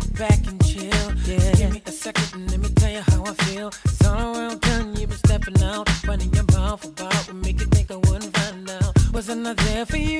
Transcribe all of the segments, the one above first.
sit back and chill. Yeah. Give me a second and let me tell you how I feel. It's all around done, you've been stepping out. Running your mouth about what make you think I wouldn't find out. Wasn't I there for you?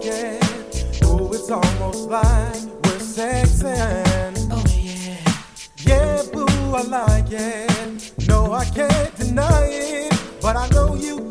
naked. Oh, it's almost like we're sexing. Oh, yeah. Yeah, boo, I like it. No, I can't deny it. But I know you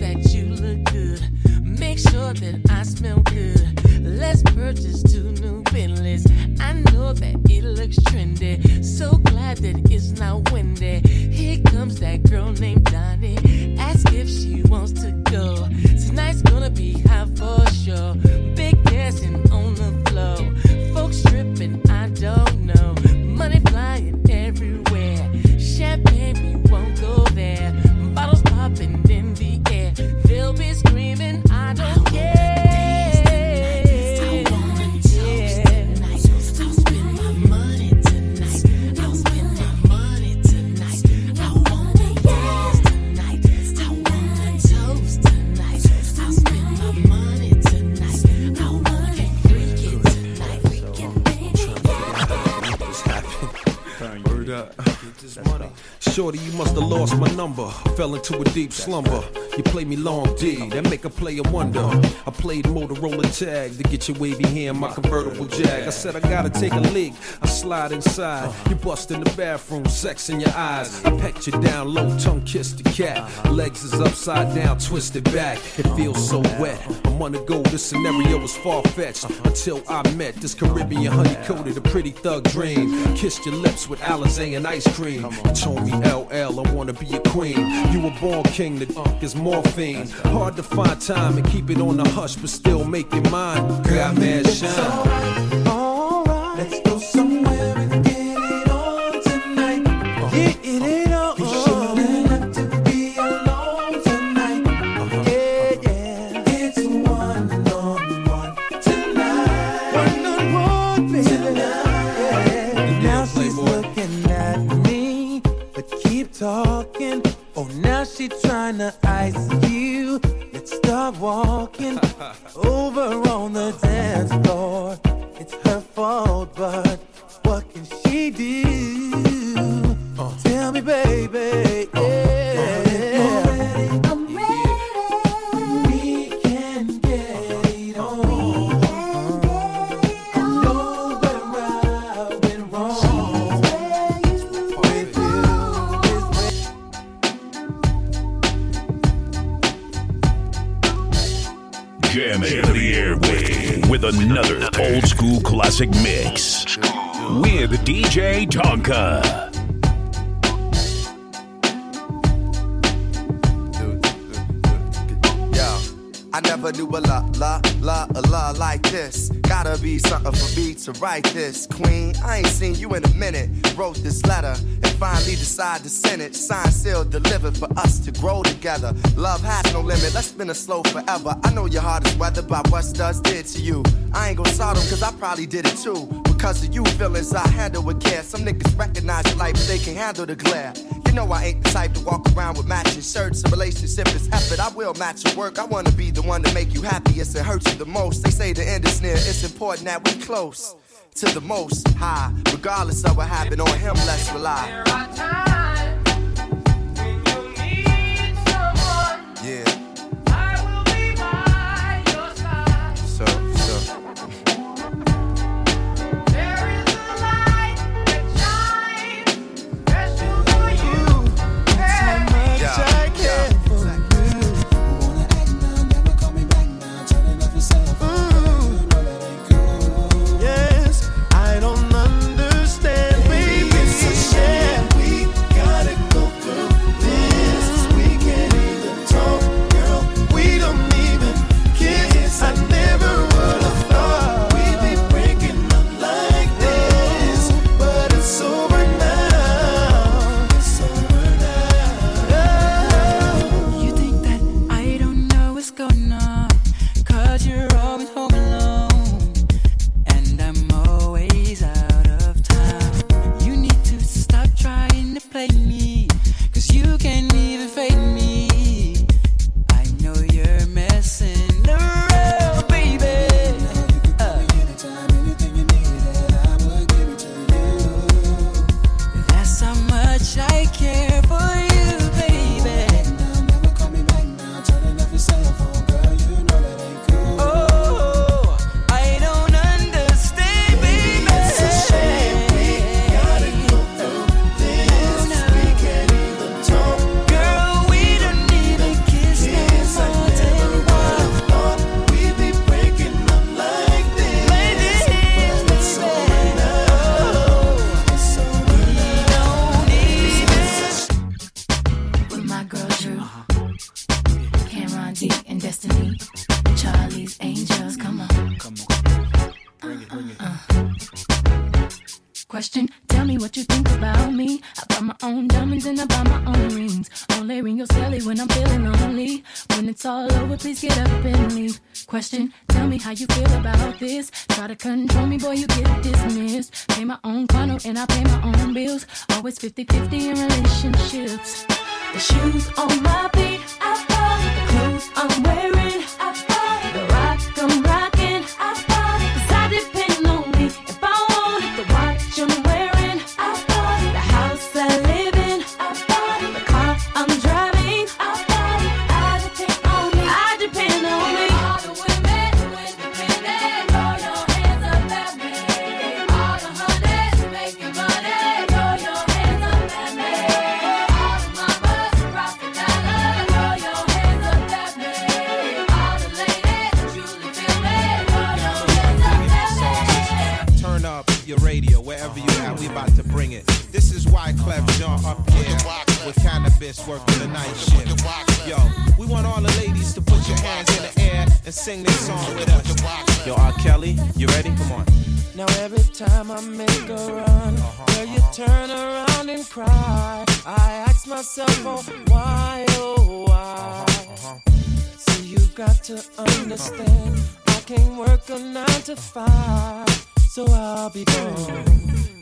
look good. Make sure that I smell good. Let's purchase two new Bentleys. I know that it looks trendy. So glad that it's not windy. Here comes that girl named Donnie. Ask if she wants to go. Tonight's gonna be hot for sure. Big dancing on the floor. Folks tripping, Shorty, you must have lost my number. Fell into a deep slumber. You play me long D, that make a player wonder. I played Motorola tag to get your wavy hair in my convertible jag. I said I gotta take a leak. I slide inside. You bust in the bathroom, sex in your eyes. I pet you down low, tongue kiss the cat. Legs is upside down, twisted back. It feels so wet. I'm on the go. This scenario is far fetched. Until I met this Caribbean honey coated, a pretty thug dream. Kissed your lips with Alizé and ice cream. You told me LL, I wanna be a queen. You were born king, the dunk is morphine. Hard to find time and keep it on the hush, but still make mine. Got mad shine. She tryna ice you. Let's start walking over on the dance floor. Write this. Queen, I ain't seen you in a minute. Wrote this letter and finally decided to send it. Signed, sealed, delivered for us to grow together. Love has no limit. Let's spin it slow forever. I know your heart is weathered by what studs did to you. I ain't gonna sort them cause I probably did it too. Because of you feelings I handle with care. Some niggas recognize your life, but they can handle the glare. You know I ain't the type to walk around with matching shirts. A relationship is effort. I will match your work. I wanna be the one to make you happiest and hurt you the most. They say the end is near. It's important that we close to the most high. Regardless of what happened on him, let's rely. My own condo and I pay my own bills. Always 50 50 in relationships. The shoes on my feet, I bought the clothes I'm wearing, I time I make a run, uh-huh, girl, you uh-huh. turn around and cry. I ask myself, oh, why, oh, why? Uh-huh, See, you got to understand, I can't work a nine to five, so I'll be gone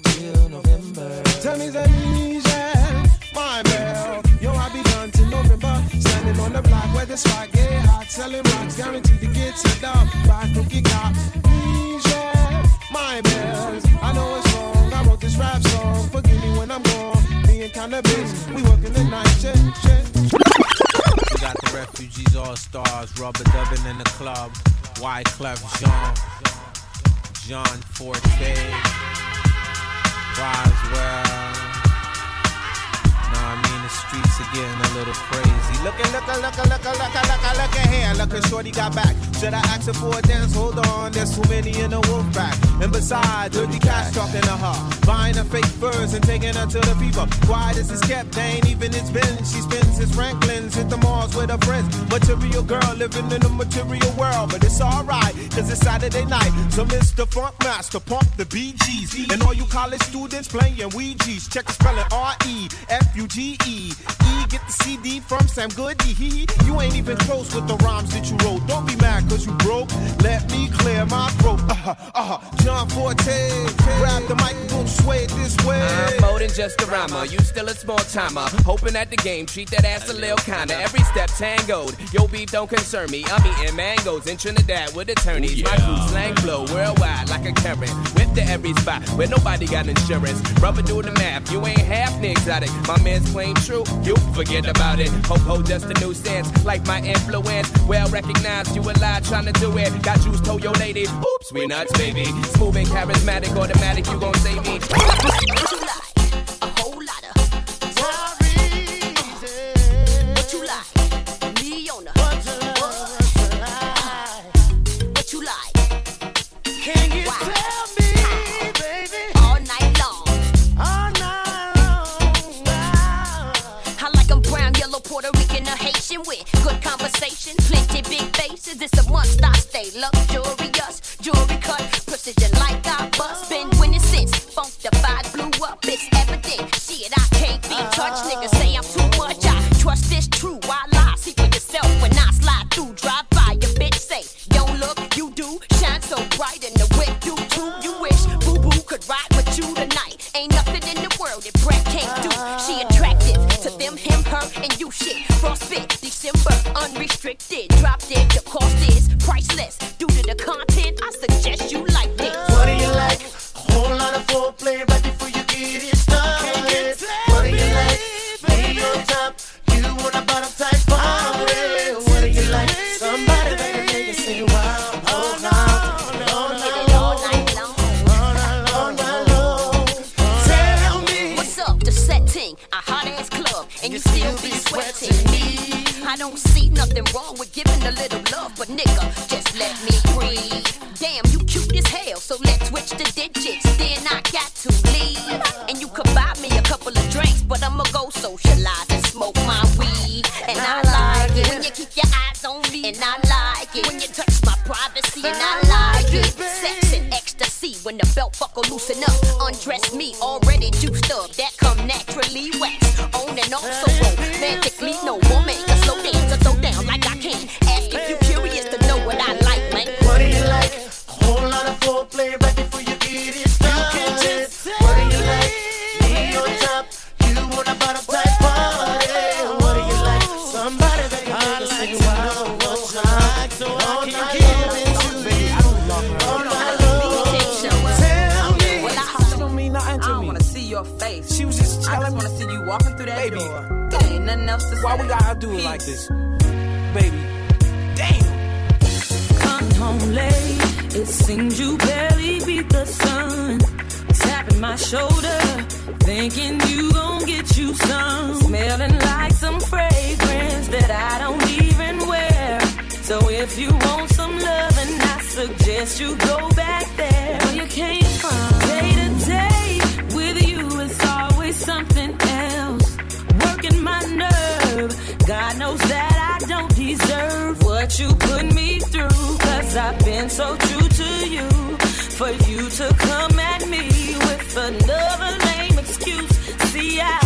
till November. Tell me the reason, my bell. Yo, I be done till November. Standing on the block where the spot get hot. Selling rocks, guaranteed to get set up by crooked cops. All Stars, Rubber Dubbing in the club, Wyclef Jean, John Forte, Roswell. Streets are getting a little crazy. Looking, looking, looking, looking, looking, looking, looking here. Looking, shorty got back. Should I ask her for a dance? Hold on, there's too many in the wolf pack. And besides, dirty cash talking to her, buying her fake furs and taking her to the fever. Quiet as it's kept, they ain't even it's been. She spends his Franklin's, hit the malls with her friends. Material girl living in a material world, but it's alright, cause it's Saturday night. So Mr. Funk Master, pump the Bee Gees. And all you college students playing Ouija's. Check the spelling R E F U G E. E, get the CD from Sam Goody. He, you ain't even close with the rhymes that you wrote. Don't be mad cause you broke. Let me clear my throat. Uh huh, uh huh. John Forte, grab the mic and boom, sway it this way. I'm more than just a rhymer. You still a small timer. Hoping at the game, treat that ass a little kinda. Every step tangoed. Yo, beef don't concern me. I'm eating mangoes in Trinidad with attorneys. My crew slang flow worldwide like a current. Whip to every spot where nobody got insurance. Rubber do the math. You ain't half the exotic. My man's claim true. You forget about it. Hope ho just a new stance. Like my influence. Well recognized. You a lie trying to do it. Got juice told your lady. Oops, we nuts, baby. Smooth and charismatic, automatic. You gon' save me. I stay luxurious, jewelry cut, precision like I bust. Been winning since funkified blew up. It's evident, shit I can't be touched. Niggas say I'm too much. I trust this true. Why lie? See for yourself when I slide through. Drive by your bitch, say don't look, you do. Shine so bright in the whip, you too. You wish Boo Boo could ride with you tonight. Ain't nothing in the world that Brett can't do. She attractive to them, him, her, and you shit. If you want some love, and I suggest you go back there where you came from. Day to day with you, it's always something else. Working my nerve. God knows that I don't deserve what you put me through. Cause I've been so true to you. For you to come at me with another lame excuse. See, I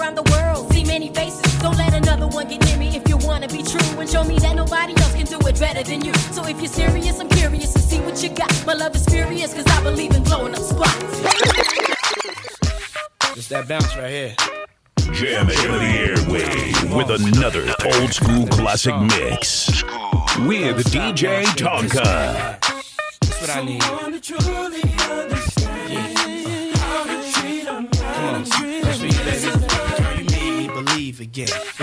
around the world, see many faces. Don't let another one get near me if you wanna be true and show me that nobody else can do it better than you. So if you're serious, I'm curious to see what you got. My love is furious, cause I believe in blowing up spots. It's that bounce right here. Jamming the airway with another old school classic mix with DJ Tonka. That's what I need. Yeah.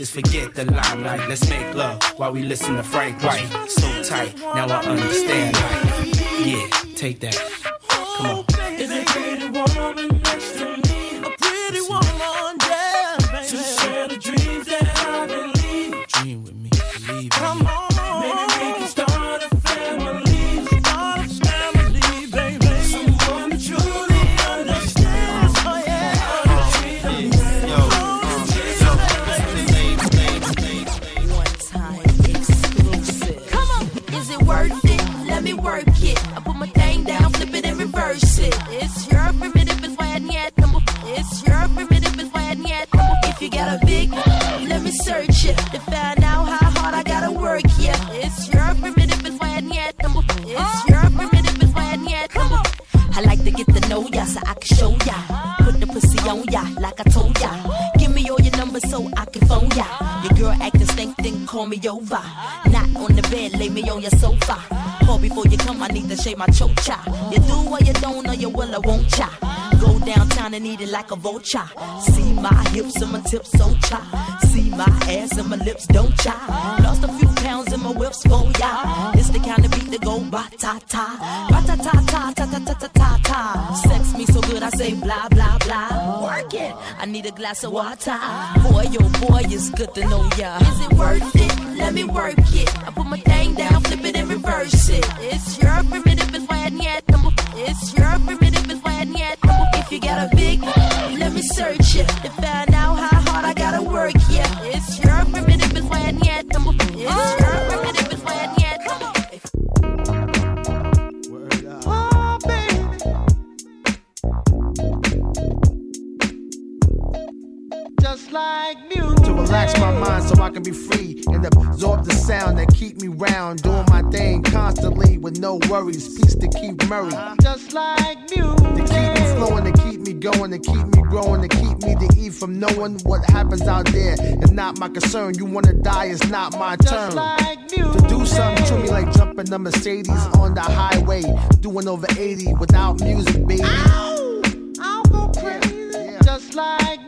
is forget the limelight. Let's make love while we listen to Frank White. So tight, now I understand. Yeah, take that. Come on. Got a big, let me search it to find out how hard I gotta work. Yeah, it's your primitive, it's why I need. It's your primitive, it's why I need number. I like to get to know ya so I can show ya. Put the pussy on ya like I told ya. Give me all your numbers so I can phone ya. Your girl acting stink, then call me over. Not on the bed, lay me on your sofa. Call before you come, I need to shave my chocha. You do what you don't, or you will, I won't cha. Go downtown and eat it like a vulture. See my hips and my tips so cha. See my ass and my lips don't cha. Lost a few pounds in my whips for ya. It's the kind of beat that go ba ta ta. Ba ta ta ta ta ta ta ta ta ta. Sex me so good I say blah blah blah. Work it. I need a glass of water. Boy, oh boy, it's good to know ya. Is it worth it? Let me work it. I put my thing down, flip it and reverse it. It's your primitive, it's why I need number. It's your primitive, it's why I need number. If you got a big, let me search it to find out how hard I gotta work. Yeah, it's your primitive, it's why I need number. It's your primitive, it's why I need number. Oh, baby. Just like music. Relax my mind so I can be free and absorb the sound that keep me round, doing my thing constantly with no worries. Peace to keep Murray. Just like music. To keep me flowing, to keep me going, to keep me growing, to keep me to eat from knowing what happens out there. It's not my concern. You wanna die, it's not my turn. like to do something to me like jumping a Mercedes uh-huh. on the highway, doing over 80 without music, baby. I'll go crazy. Just like.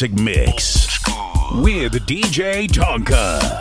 classic mix with DJ Tonka.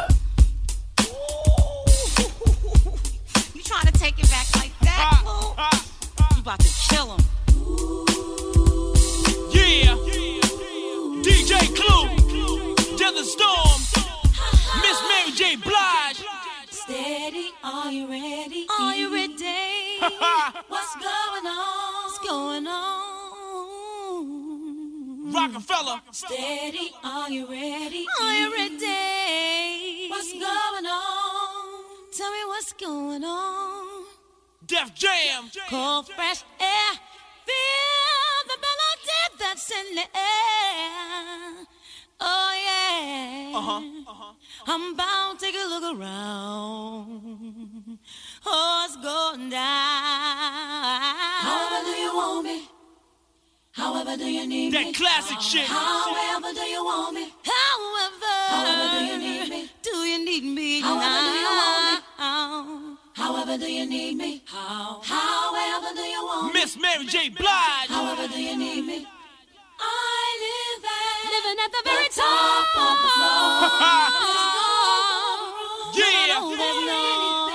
Def Jam. Cold, fresh air. Feel the melody that's in the air. Oh, yeah. Uh-huh, Uh-huh. I'm bound to take a look around. Oh, it's going down. However do you want me? However do you need That me? That classic shit. However do you want me? However. However do you need me? Do you need me However do you want me? Now? However do you need me? How? However do you want me? Miss Mary J. Blige. However do you need me? I live at living at the very top of the floor. Yeah.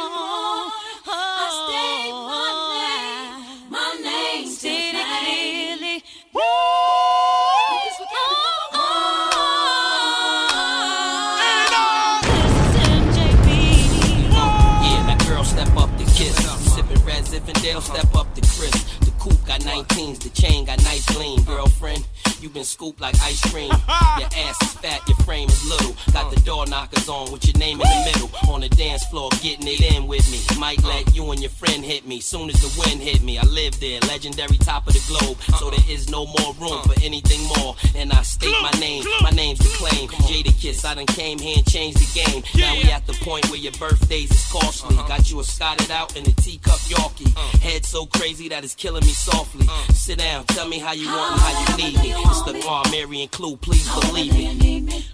19s, the chain got nice gleam. Girlfriend, you been scooped like ice cream. Your ass is fat, your frame is little. Got the door knockers on with your name in the middle. On the dance floor, getting it in with me. Might let you and your friend hit me. Soon as the wind hit me, I live there. Legendary top of the globe. So there is no more room for anything more. And I state my name. My name's the claim. Jadakiss, I done came here and changed the game. Now we at the point where your birthdays is costly. Got you a Scotted out and a teacup Yorkie. Head so crazy that it's killing me softly. Sit down, tell me how you want and how you need me. Sister Guam, Mary, and Clue, please believe me.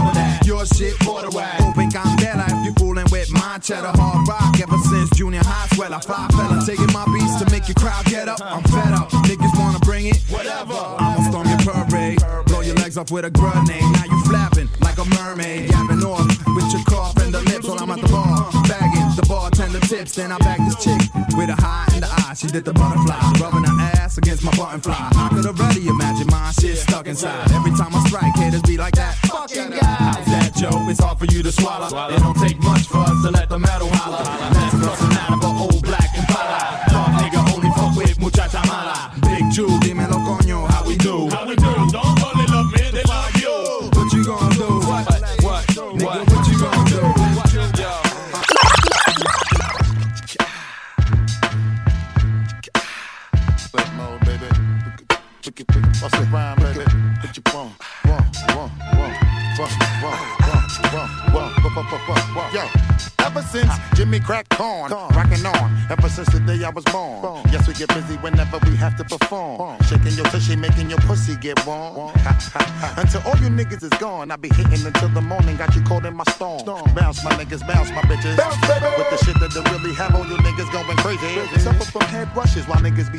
Of that. Your shit, border whack. Open candela if you fooling with my cheddar hard rock. Ever since junior high, swell I five fella. Taking my beats to make your crowd get up. I'm fed up. Niggas wanna bring it? Whatever. I'ma storm your parade. Blow your legs off with a grenade. Now you flapping like a mermaid. Yapping off with your cough and the lips while I'm at the bar. Bagging the bartender tips. Then I bag this chick with a high in the eye. She did the butterfly. Rubbing her ass against my button fly. I could already imagine my shit stuck inside. Every time I strike, haters be like that. Joe? It's hard for you to swallow. It don't take much for us to let the metal gone, I be hitting until the morning. Got you caught in my storm. Bounce, my niggas, bounce, my bitches.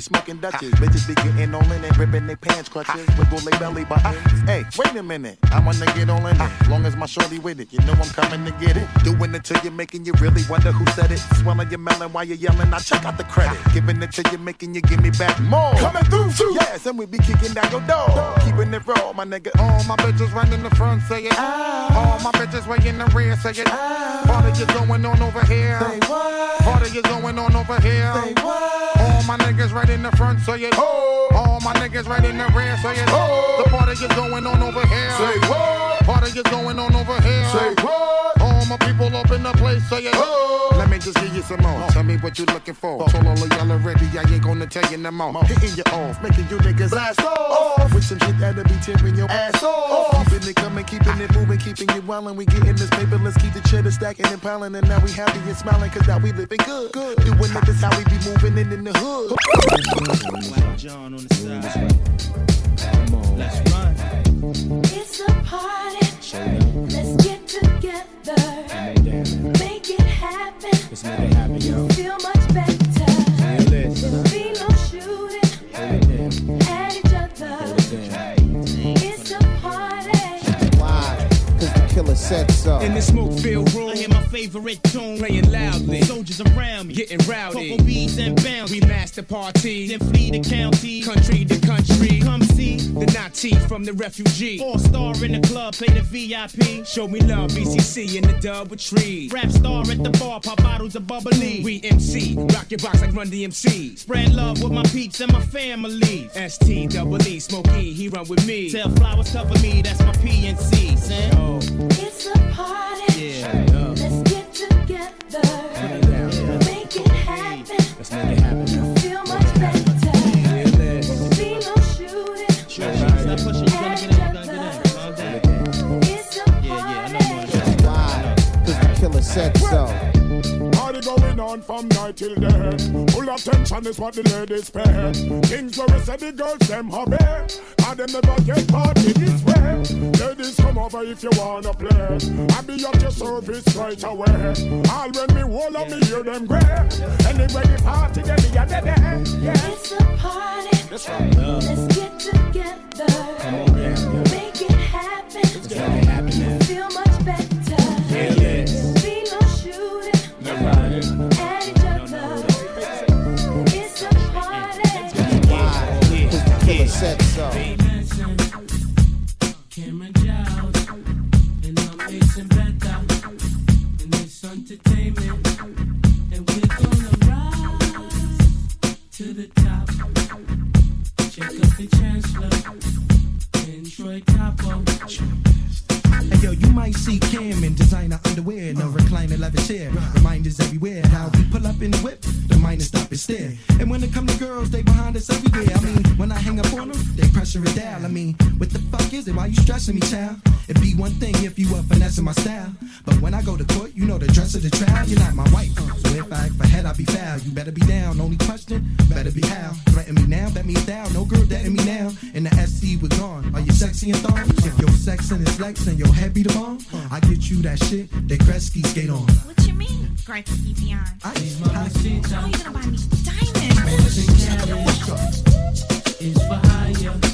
Be smoking Dutches. Bitches be getting all in it, ripping their pants crutches, wiggle their belly buttons. Uh, hey, wait a minute, I wanna get all in it. Long as my shorty with it, you know I'm coming to get it. Doing it till you're making you really wonder who said it. Swelling your melon while you're yelling, I check out the credit. Giving it to you're making you give me back more. Coming through too. Yes, and we be kicking down your door. Keeping it raw, my nigga. All my bitches running the front, say it. Ah. All my bitches way in the rear, say it. Ah. Party is going on over here. Say what? Party is going on over here. Say what? All niggas right in the front, so say it. All my niggas right in the rear, so say it. The party is going on over here. Say what? Party is going on over here. Say what? All my people up in the place, say it. Let me just give you some more. Tell me what you looking for. Told all of y'all already, I ain't gonna tell you no more. Hitting you off, making you niggas blast off. With some shit that'll be tearing your ass off. Keeping it coming, keeping it moving, keeping it wildin'. We getting this paper, let's keep the cheddar stacking and piling. And now we happy and smiling, cause now we living good. Good. Doing it, this how we be moving in, in the hood. John on the side. Let's run. It's a party. Let's make it happen, yo. Feel much better. Be no other. It's a party. Why? Cause the killer said so. In the smoke filled room, I hear my favorite tune playing loudly. Soldiers around me, getting rowdy. Cocoa beads and bounce. We master party, then flee the county, country to country. Come see the Nazi from the refugee. Four star in the club, play the VIP. Show me love, BCC in the double tree. Rap star at the bar, pop bottles of bubbly. We MC, rock your box like Run DMC. Spread love with my peeps and my family. ST double E, Smokey, he run with me. Tell flowers cover me, that's my PNC, son. It's a party. Let's get together. Make it happen. Let's make it happen. You feel much better. Be no shooting. It's a Why? Cause the killer said so. Party going on from night till day. Full attention is what the ladies pay. Things where we say the girls them hobby. And them never get party this way. Ladies come over if you wanna play. I be at your service right away. All when me roll up, me hear them gray. Anyway the party them me a dead Yeah. It's a party. That's right. Let's get together. Make it happen. Let's make it happen, You feel See Cam in designer underwear in a recliner leather chair. Reminders everywhere how we pull up in the whip, the miners stop and stare. And when it come to girls, they behind us everywhere. I mean, when I hang up on them, pressure it down. I mean, what the fuck is it? Why you stressing me, child? It'd be one thing if you were finessing my style. But when I go to court, you know the dress of the trial. You're not my wife. So if I act for head, I'll be foul. You better be down. Only question, better be how. Threaten me now, bet me down. No girl dating me now. And the SC was gone. Are you sexy and thong? If your sex and it's flex and your head be the bomb, I get you that shit that Gretzky skate on. What you mean? Great beyond. I Oh, you gonna buy me diamonds? is for hire.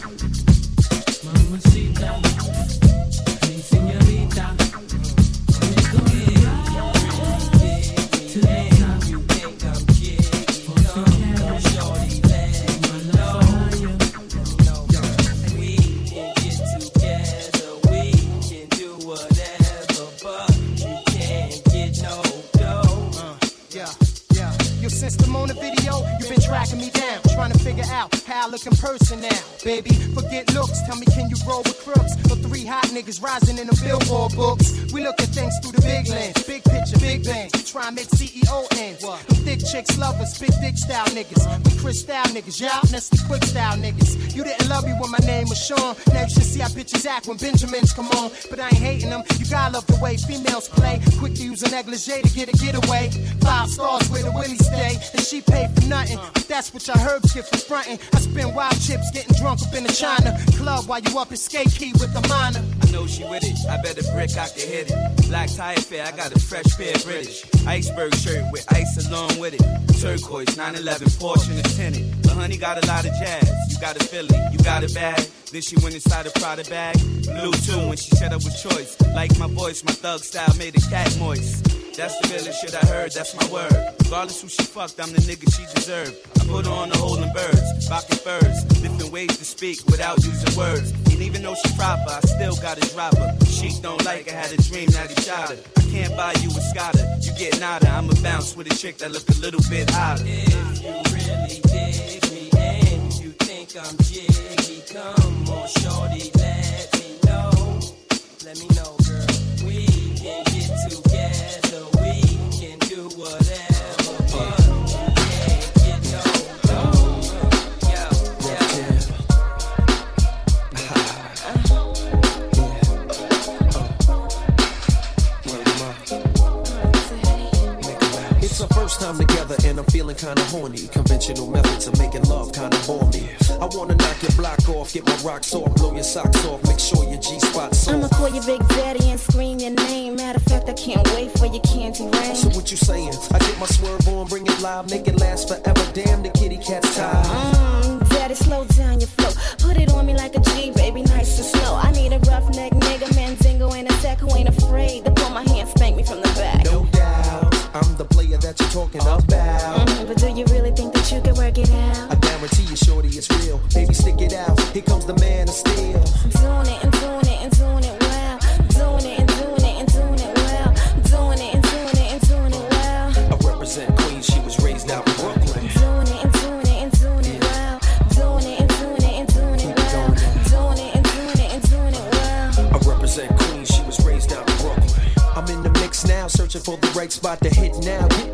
Since the Mona video, you've been tracking me down, trying to figure out how I look in person now. Baby, forget looks. Tell me, can you roll with crooks? Or three hot niggas rising in the billboard books. We look at things through the big lens, big picture, big bang. We try and make CEO ends. Them thick chicks love us, big dick style niggas. We Chris style niggas, y'all Nestle quick style niggas. You didn't love me when my name was Sean. Now you should see how bitches act when Benjamins come on. But I ain't hating them. You gotta love the way females play. Quick to use a negligee to get a getaway. Five stars where the willies stay. And she paid for nothing. But that's what your herbs frontin'. I spend wild chips getting drunk up in the China club while you up in skate key with the minor. I know she with it. I bet a brick I can hit it. Black tie fair, I got a fresh pair of British. Iceberg shirt with ice along with it. Turquoise 911 Porsche in the tinted. But honey got a lot of jazz. You got a Philly, you got a bag. Then she went inside a Prada bag. Blue too when she said I was choice. Like my voice, my thug style made a cat moist. That's the realest shit I heard, that's my word. Regardless who she fucked, I'm the nigga she deserved. I put on the holding birds, rocking furs, different ways to speak without using words. And even though she proper, I still gotta drop her. She don't like her, had a dream that he shot her. I can't buy you a scholar, you get nada. I'ma bounce with a chick that look a little bit hotter. If you really dig me and you think I'm jiggy, come on, shorty, let me know. Let me know, girl. We can get together, first time together and I'm feeling kinda horny. Conventional methods of making love kinda bore me. I wanna knock your block off, get my rocks off, blow your socks off, make sure your G spot's I'ma call your Big Daddy and scream your name. Matter of fact, I can't wait for your candy rain. So what you saying? I get my swerve on, bring it live, make it last forever. Damn, the kitty cat's tired. Mm, daddy, slow down your flow. Put it on me like a G, baby, nice and slow. I need a rough neck nigga, Mandingo, and a tech who ain't afraid what you're talking about. Mm, but do you really think that you can work it out? I guarantee you, shorty, it's real. Baby, stick it out. Here comes the man of steel. Doing it, and doing it, and doing it well. Doing it and doing it and doing it well. Doing it and doing it and doing it well. I represent Queens. She was raised out in Brooklyn. Doing it and doing it and doing it well. Doing it and doing it and doing it well. Doing it and doing it and doing it well. I represent Queens. She was raised out in Brooklyn. I'm in the mix now, searching for the right spot to hit now. Get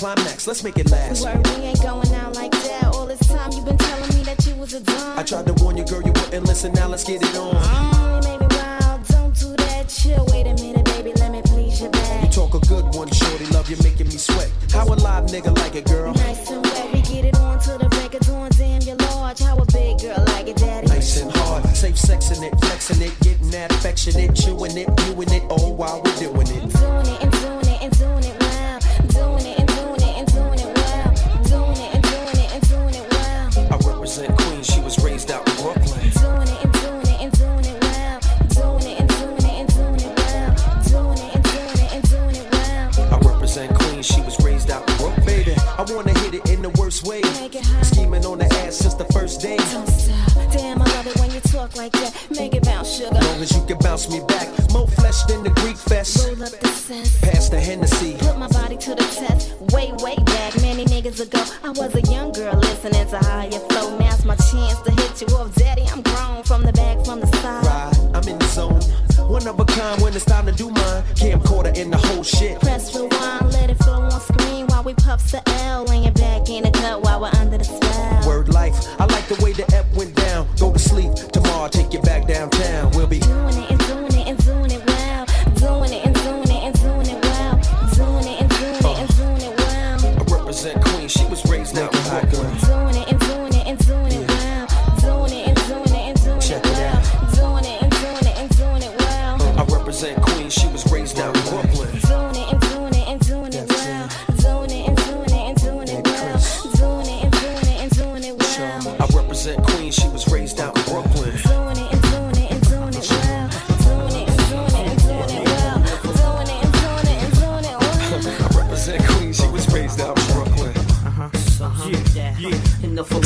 climax. Let's make it last. Word, we ain't going out like that. All this time you been telling me that you was a dumb. I tried to warn you, girl, you wouldn't listen. Now let's get it on. Mm, me wild. Don't do that. Chill. Wait a minute, baby. Let me please your back. You talk a good one, shorty. Love you, making me sweat. How a live nigga like it, girl? Nice and wet. We get it on to the break of dawn. Damn, you're large. How a big girl like it, daddy. Nice and hard, safe sexing it, flexing it, getting that affectionate, chewing it, doing it all while we're doing it. Doing it and doing it like that. Make it bounce, sugar. Long as you can bounce me back. More flesh than the Greek fest. Roll up the cess. Pass the Hennessy. Put my body to the test. Way, way back, many niggas ago. I was a young girl listening to higher flow. Now's my chance to hit you off, daddy. I'm grown from the back, from the side. Ride, I'm in the zone. One of a kind when it's time to do mine. Camcorder in the whole shit. Press rewind, let it flow on screen while we puff the L. Laying back in the cut while we're under the spell. Word life, I like the way the F went down. Go to sleep, tomorrow I'll take you back downtown. We'll be Doing it and doing it and doing it well. Doing it and doing it and doing it well. Doing it and doing it and doing it well. I represent Queens, she was raised out in Brooklyn. Doing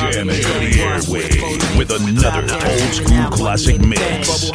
Jamming the airway with another old school classic mix.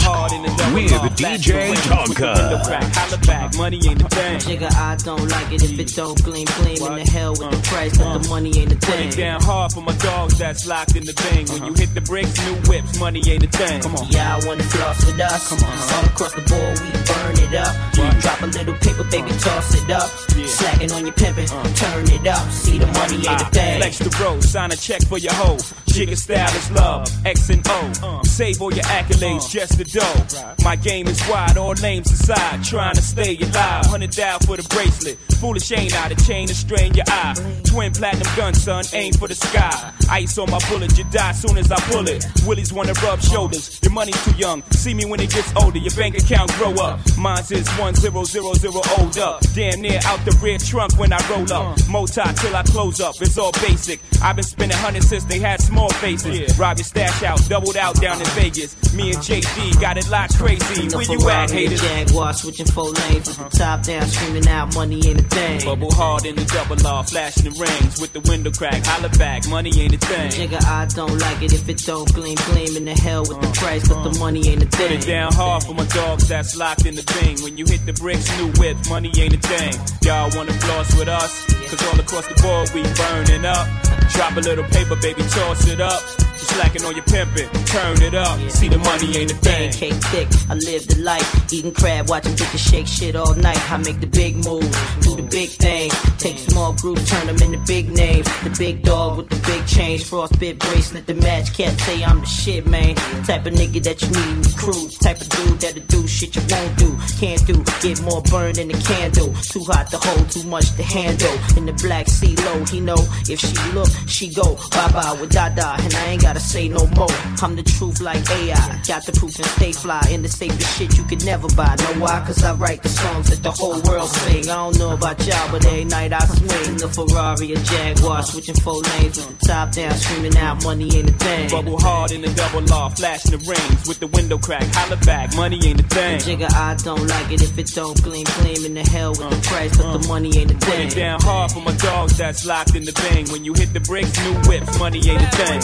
We're the DJ Tonka. Money ain't the thing. Nigga, I don't like it if it don't gleam, gleam in the hell with the price, but the money ain't the Put thing. it down hard for my dogs that's locked in the bang. When you hit the bricks, new whips, money ain't a thing. Come on. Yeah, I wanna floss with us. Come on. All across the board, we burn it up. Drop a little paper, baby, toss it up. Slacking on your pimpin', uh. turn it up. See the money ain't the thing. Flex the road, sign a check for your hoe. Jigga style is love, X and O. Save all your accolades, just the dough. My game is wide, all names aside. Trying to stay alive, hundred down for the bracelet. Foolish ain't I, the chain to strain your eye. Twin platinum gun, son, aim for the sky. Ice on my bullet, you die soon as I pull it. Willies wanna rub shoulders, your money's too young. See me when it gets older, your bank account grow up. Mine's is one zero zero zero old up. Damn near out the rear trunk when I roll up. Moti till I close up, it's all basic. I've been spending hundreds since they had small faces. Rob your stash out, doubled out down in Vegas. Me and JD got it locked crazy. Where you at, haters? Jaguar, switching four lanes the top down, screaming out, money ain't a thing. Bubble hard in the double R, flashing the rings with the window crack. Holla back, money ain't a thing. Nigga, I don't like it if it don't gleam, gleam in the hell with the price, but the money ain't a Put thing. it down hard for my dogs that's locked in the thing. When you hit the bricks, new whip, money ain't a thing. Y'all wanna floss with us? Cause all across the board we burning up. Drop a little paper, baby, toss it up. You slacking on your pimpin', turn it up. See the money ain't a thing. Cake thick, I live the life. Eating crab, watching bitches shake shit all night. I make the big moves, do the big thing. Take small groups, turn them into big names. The big dog with the big change, frostbit bracelet, the match. Can't say I'm the shit, man. Type of nigga that you need in the crew. Type of dude that'll do shit you won't do. Can't do, get more burned than a candle. Too hot to hold, too much to handle. In the black sea low, he know if she look, she go. Bye bye with Dada, and I ain't gotta say no more. I'm the truth like AI. Got the proof and stay fly. In the safest shit you could never buy. Know why? Cause I write the songs that the whole world sing. I don't know about y'all, but every night I swing. The Ferrari, a Jaguar, switching four lanes with the top down, screaming out, money ain't a thing. Bubble hard in the double R, flashing the rings with the window crack. Holla back, money ain't a thing. Jigga, I don't like it if it don't gleam, gleam in the hell with the price, but the money ain't a thing. Put it down hard for my dogs that's locked in the bang. When you hit the bricks, new whips, money ain't a thing.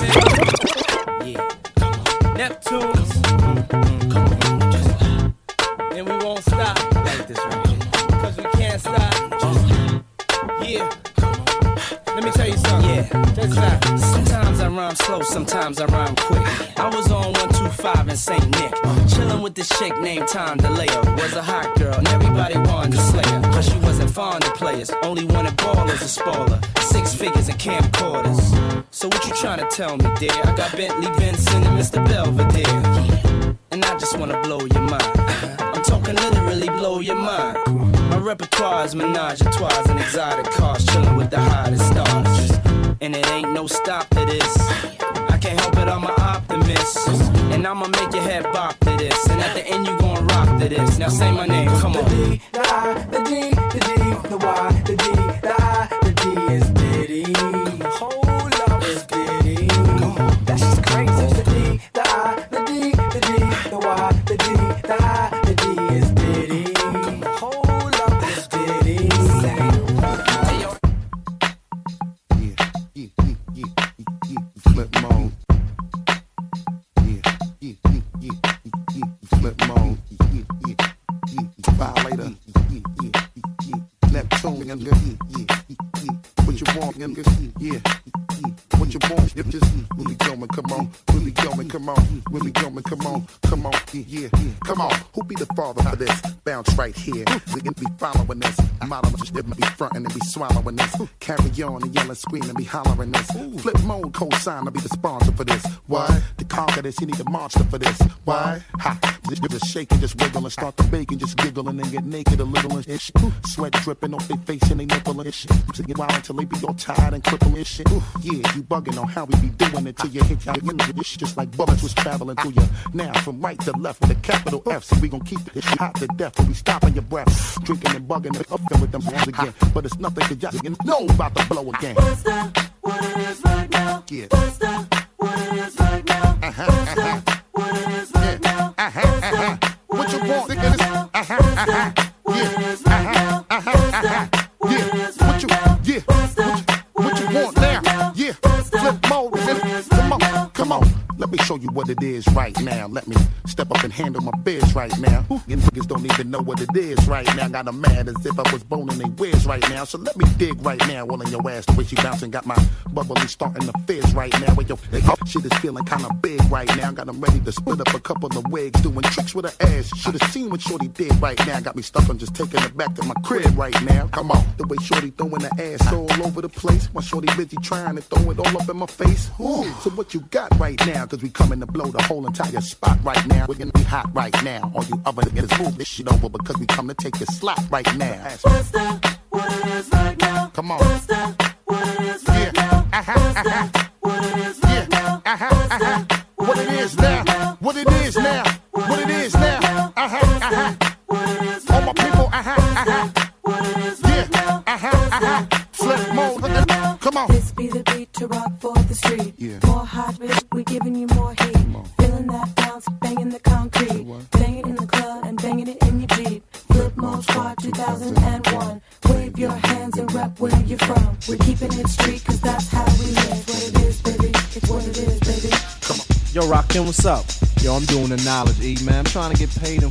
Neptunes. And we won't stop. Cause we can't stop. Yeah. Let me tell you something. Yeah, check this out. Sometimes I rhyme slow, sometimes I rhyme quick. I was on 125 in St. Nick, chilling with this chick named Tom DeLeo. Was a hot girl, and everybody wanted to slay her. But she wasn't fond of players, only wanted ballers to spoil her. Six figures and camcorders. So what you trying to tell me, dear? I got Bentley Benson and Mr. Belvedere. And I just wanna blow your mind. I'm talking literally blow your mind. My repertoire is menage a trois and exotic cars, chilling with the hottest stars. And it ain't no stop to this. I can't help it, I'm an optimist. And I'ma make your head bop to this. And at the end, you gon' rock to this. Now say my name, come on. The D, the I, the D, the D, the Y, the D, the I, right here. We can be following this. Model just be fronting and be swallowing this. Carry on and yelling, screaming, and be hollering this. Flipmode co-sign to be the sponsor for this. Why? To conquer this, you need a monster for this. Why? Ha! Just, shake and just wiggle and start to bake and just giggle and then get naked a little and shit. Sweat dripping off their face and they nipple and shit. So get wild until they be all tired and crippled and shit. Yeah, you bugging on how we be doing it till you hit your energy. This shit just like bullets was traveling through you. Now from right to left with a capital F. So we gon' keep this shit hot to death till we stopping your breath. Drinking and bugging and up with them boys again. But it's nothing cause y'all know about to blow again. What's that? What it is right now? Yeah. What's that? What it is right now? Uh-huh, What's that? What it is what it is right now. Let me step up and handle my biz right now. You niggas don't even know what it is right now. Got 'em mad as if I was boning they whiz right now. So let me dig right now. All in your ass the way she bouncing. Got my bubbly starting to fizz right now. With your oh, shit is feeling kinda big right now. Got 'em ready to split up a couple of wigs. Doing tricks with her ass. Should've seen what Shorty did right now. Got me stuck on just taking it back to my crib right now. Come on. The way Shorty throwing her ass all over the place. My Shorty busy trying to throw it all up in my face. Ooh. So what you got right now? Cause we coming to blow the whole entire spot right now. We're gonna be hot right now. All you other niggas move this shit over because we come to take your slot right now. What's that? What it is right now? Come on. What's that? What it is right now? Uh-huh, uh-huh. What it is right now? Uh-huh, uh-huh. What it is now? What it is now? What it is now? Uh-huh, uh-huh. All my people, uh-huh, uh-huh. Yeah, uh-huh, uh-huh. Flipmode. Come on. This be the beat to rock for the street. More hot rip, we giving you Yo, Rockin', what's up? Yo, I'm doing the knowledge, E, man. I'm trying to get paid in